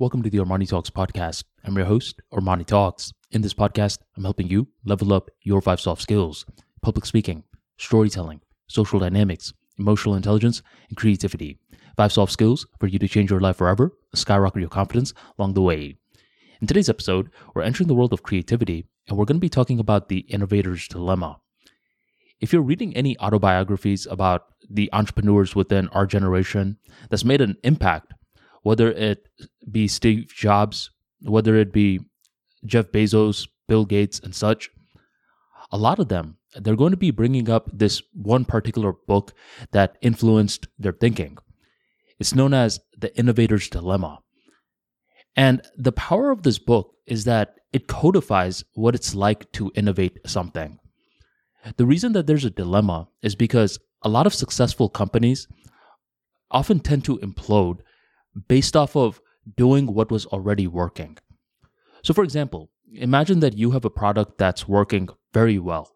Welcome to the Armani Talks podcast. I'm your host, Armani Talks. In this podcast, I'm helping you level up your five soft skills public speaking, storytelling, social dynamics, emotional intelligence, and creativity. Five soft skills for you to change your life forever, skyrocket your confidence along the way. In today's episode, we're entering the world of creativity, and we're going to be talking about the innovator's dilemma. If you're reading any autobiographies about the entrepreneurs within our generation that's made an impact, whether it be Steve Jobs, whether it be Jeff Bezos, Bill Gates, and such, a lot of them, they're going to be bringing up this one particular book that influenced their thinking. It's known as The Innovator's Dilemma. And the power of this book is that it codifies what it's like to innovate something. The reason that there's a dilemma is because a lot of successful companies often tend to implode based off of doing what was already working. So, for example, imagine that you have a product that's working very well,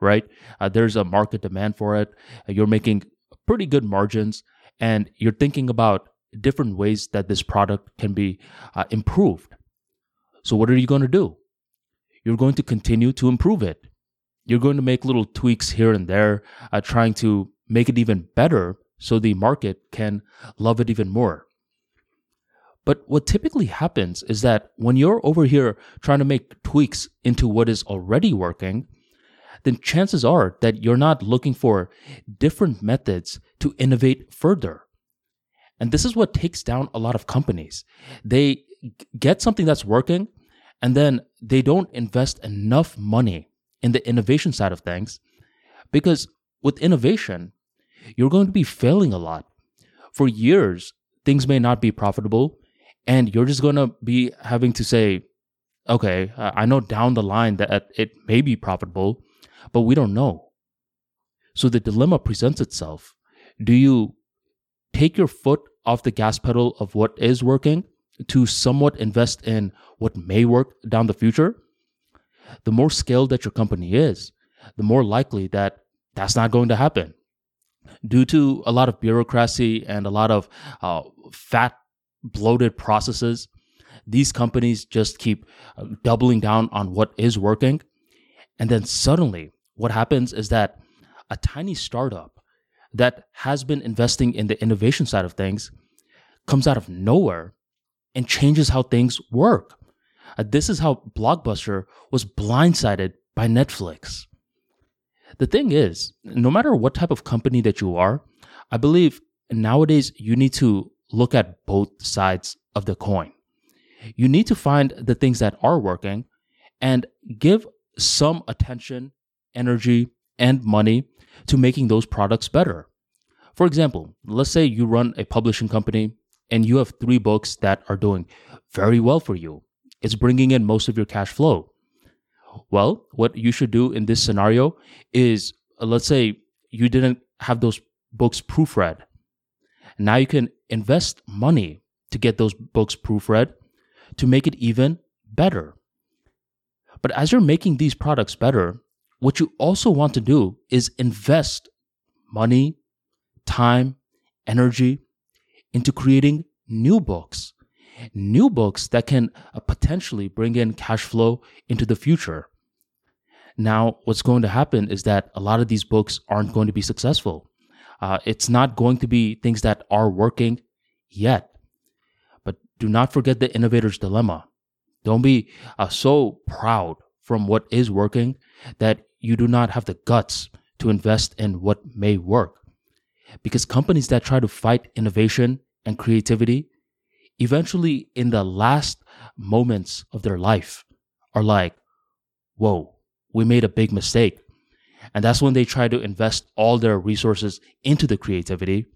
right? Uh, there's a market demand for it, you're making pretty good margins, and you're thinking about different ways that this product can be uh, improved. So, what are you going to do? You're going to continue to improve it. You're going to make little tweaks here and there, uh, trying to make it even better so the market can love it even more. But what typically happens is that when you're over here trying to make tweaks into what is already working, then chances are that you're not looking for different methods to innovate further. And this is what takes down a lot of companies. They get something that's working and then they don't invest enough money in the innovation side of things because with innovation, you're going to be failing a lot. For years, things may not be profitable and you're just going to be having to say, okay, I know down the line that it may be profitable, but we don't know. So the dilemma presents itself. Do you take your foot off the gas pedal of what is working to somewhat invest in what may work down the future? The more scaled that your company is, the more likely that that's not going to happen. Due to a lot of bureaucracy and a lot of uh, fat bloated processes. These companies just keep uh, doubling down on what is working. And then suddenly, what happens is that a tiny startup that has been investing in the innovation side of things comes out of nowhere and changes how things work. Uh, this is how Blockbuster was blindsided by Netflix. The thing is, no matter what type of company that you are, I believe nowadays you need to look at both sides of the coin. You need to find the things that are working and give some attention, energy, and money to making those products better. For example, let's say you run a publishing company and you have three books that are doing very well for you. It's bringing in most of your cash flow. Well, what you should do in this scenario is let's say you didn't have those books proofread now you can invest money to get those books proofread to make it even better. But as you're making these products better, what you also want to do is invest money, time, energy into creating new books. New books that can uh, potentially bring in cash flow into the future. Now, what's going to happen is that a lot of these books aren't going to be successful. Uh, it's not going to be things that are working yet. But do not forget the innovator's dilemma. Don't be uh, so proud from what is working that you do not have the guts to invest in what may work. Because companies that try to fight innovation and creativity, eventually in the last moments of their life, are like, whoa, we made a big mistake. And that's when they try to invest all their resources into the creativity.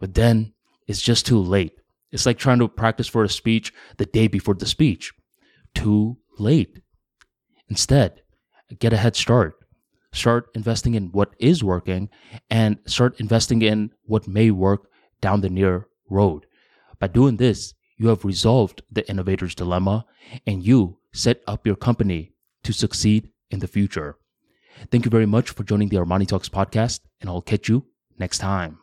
But then it's just too late. It's like trying to practice for a speech the day before the speech. Too late. Instead, get a head start. Start investing in what is working and start investing in what may work down the near road. By doing this, you have resolved the innovator's dilemma and you set up your company to succeed in the future. Thank you very much for joining the Armani Talks podcast, and I'll catch you next time.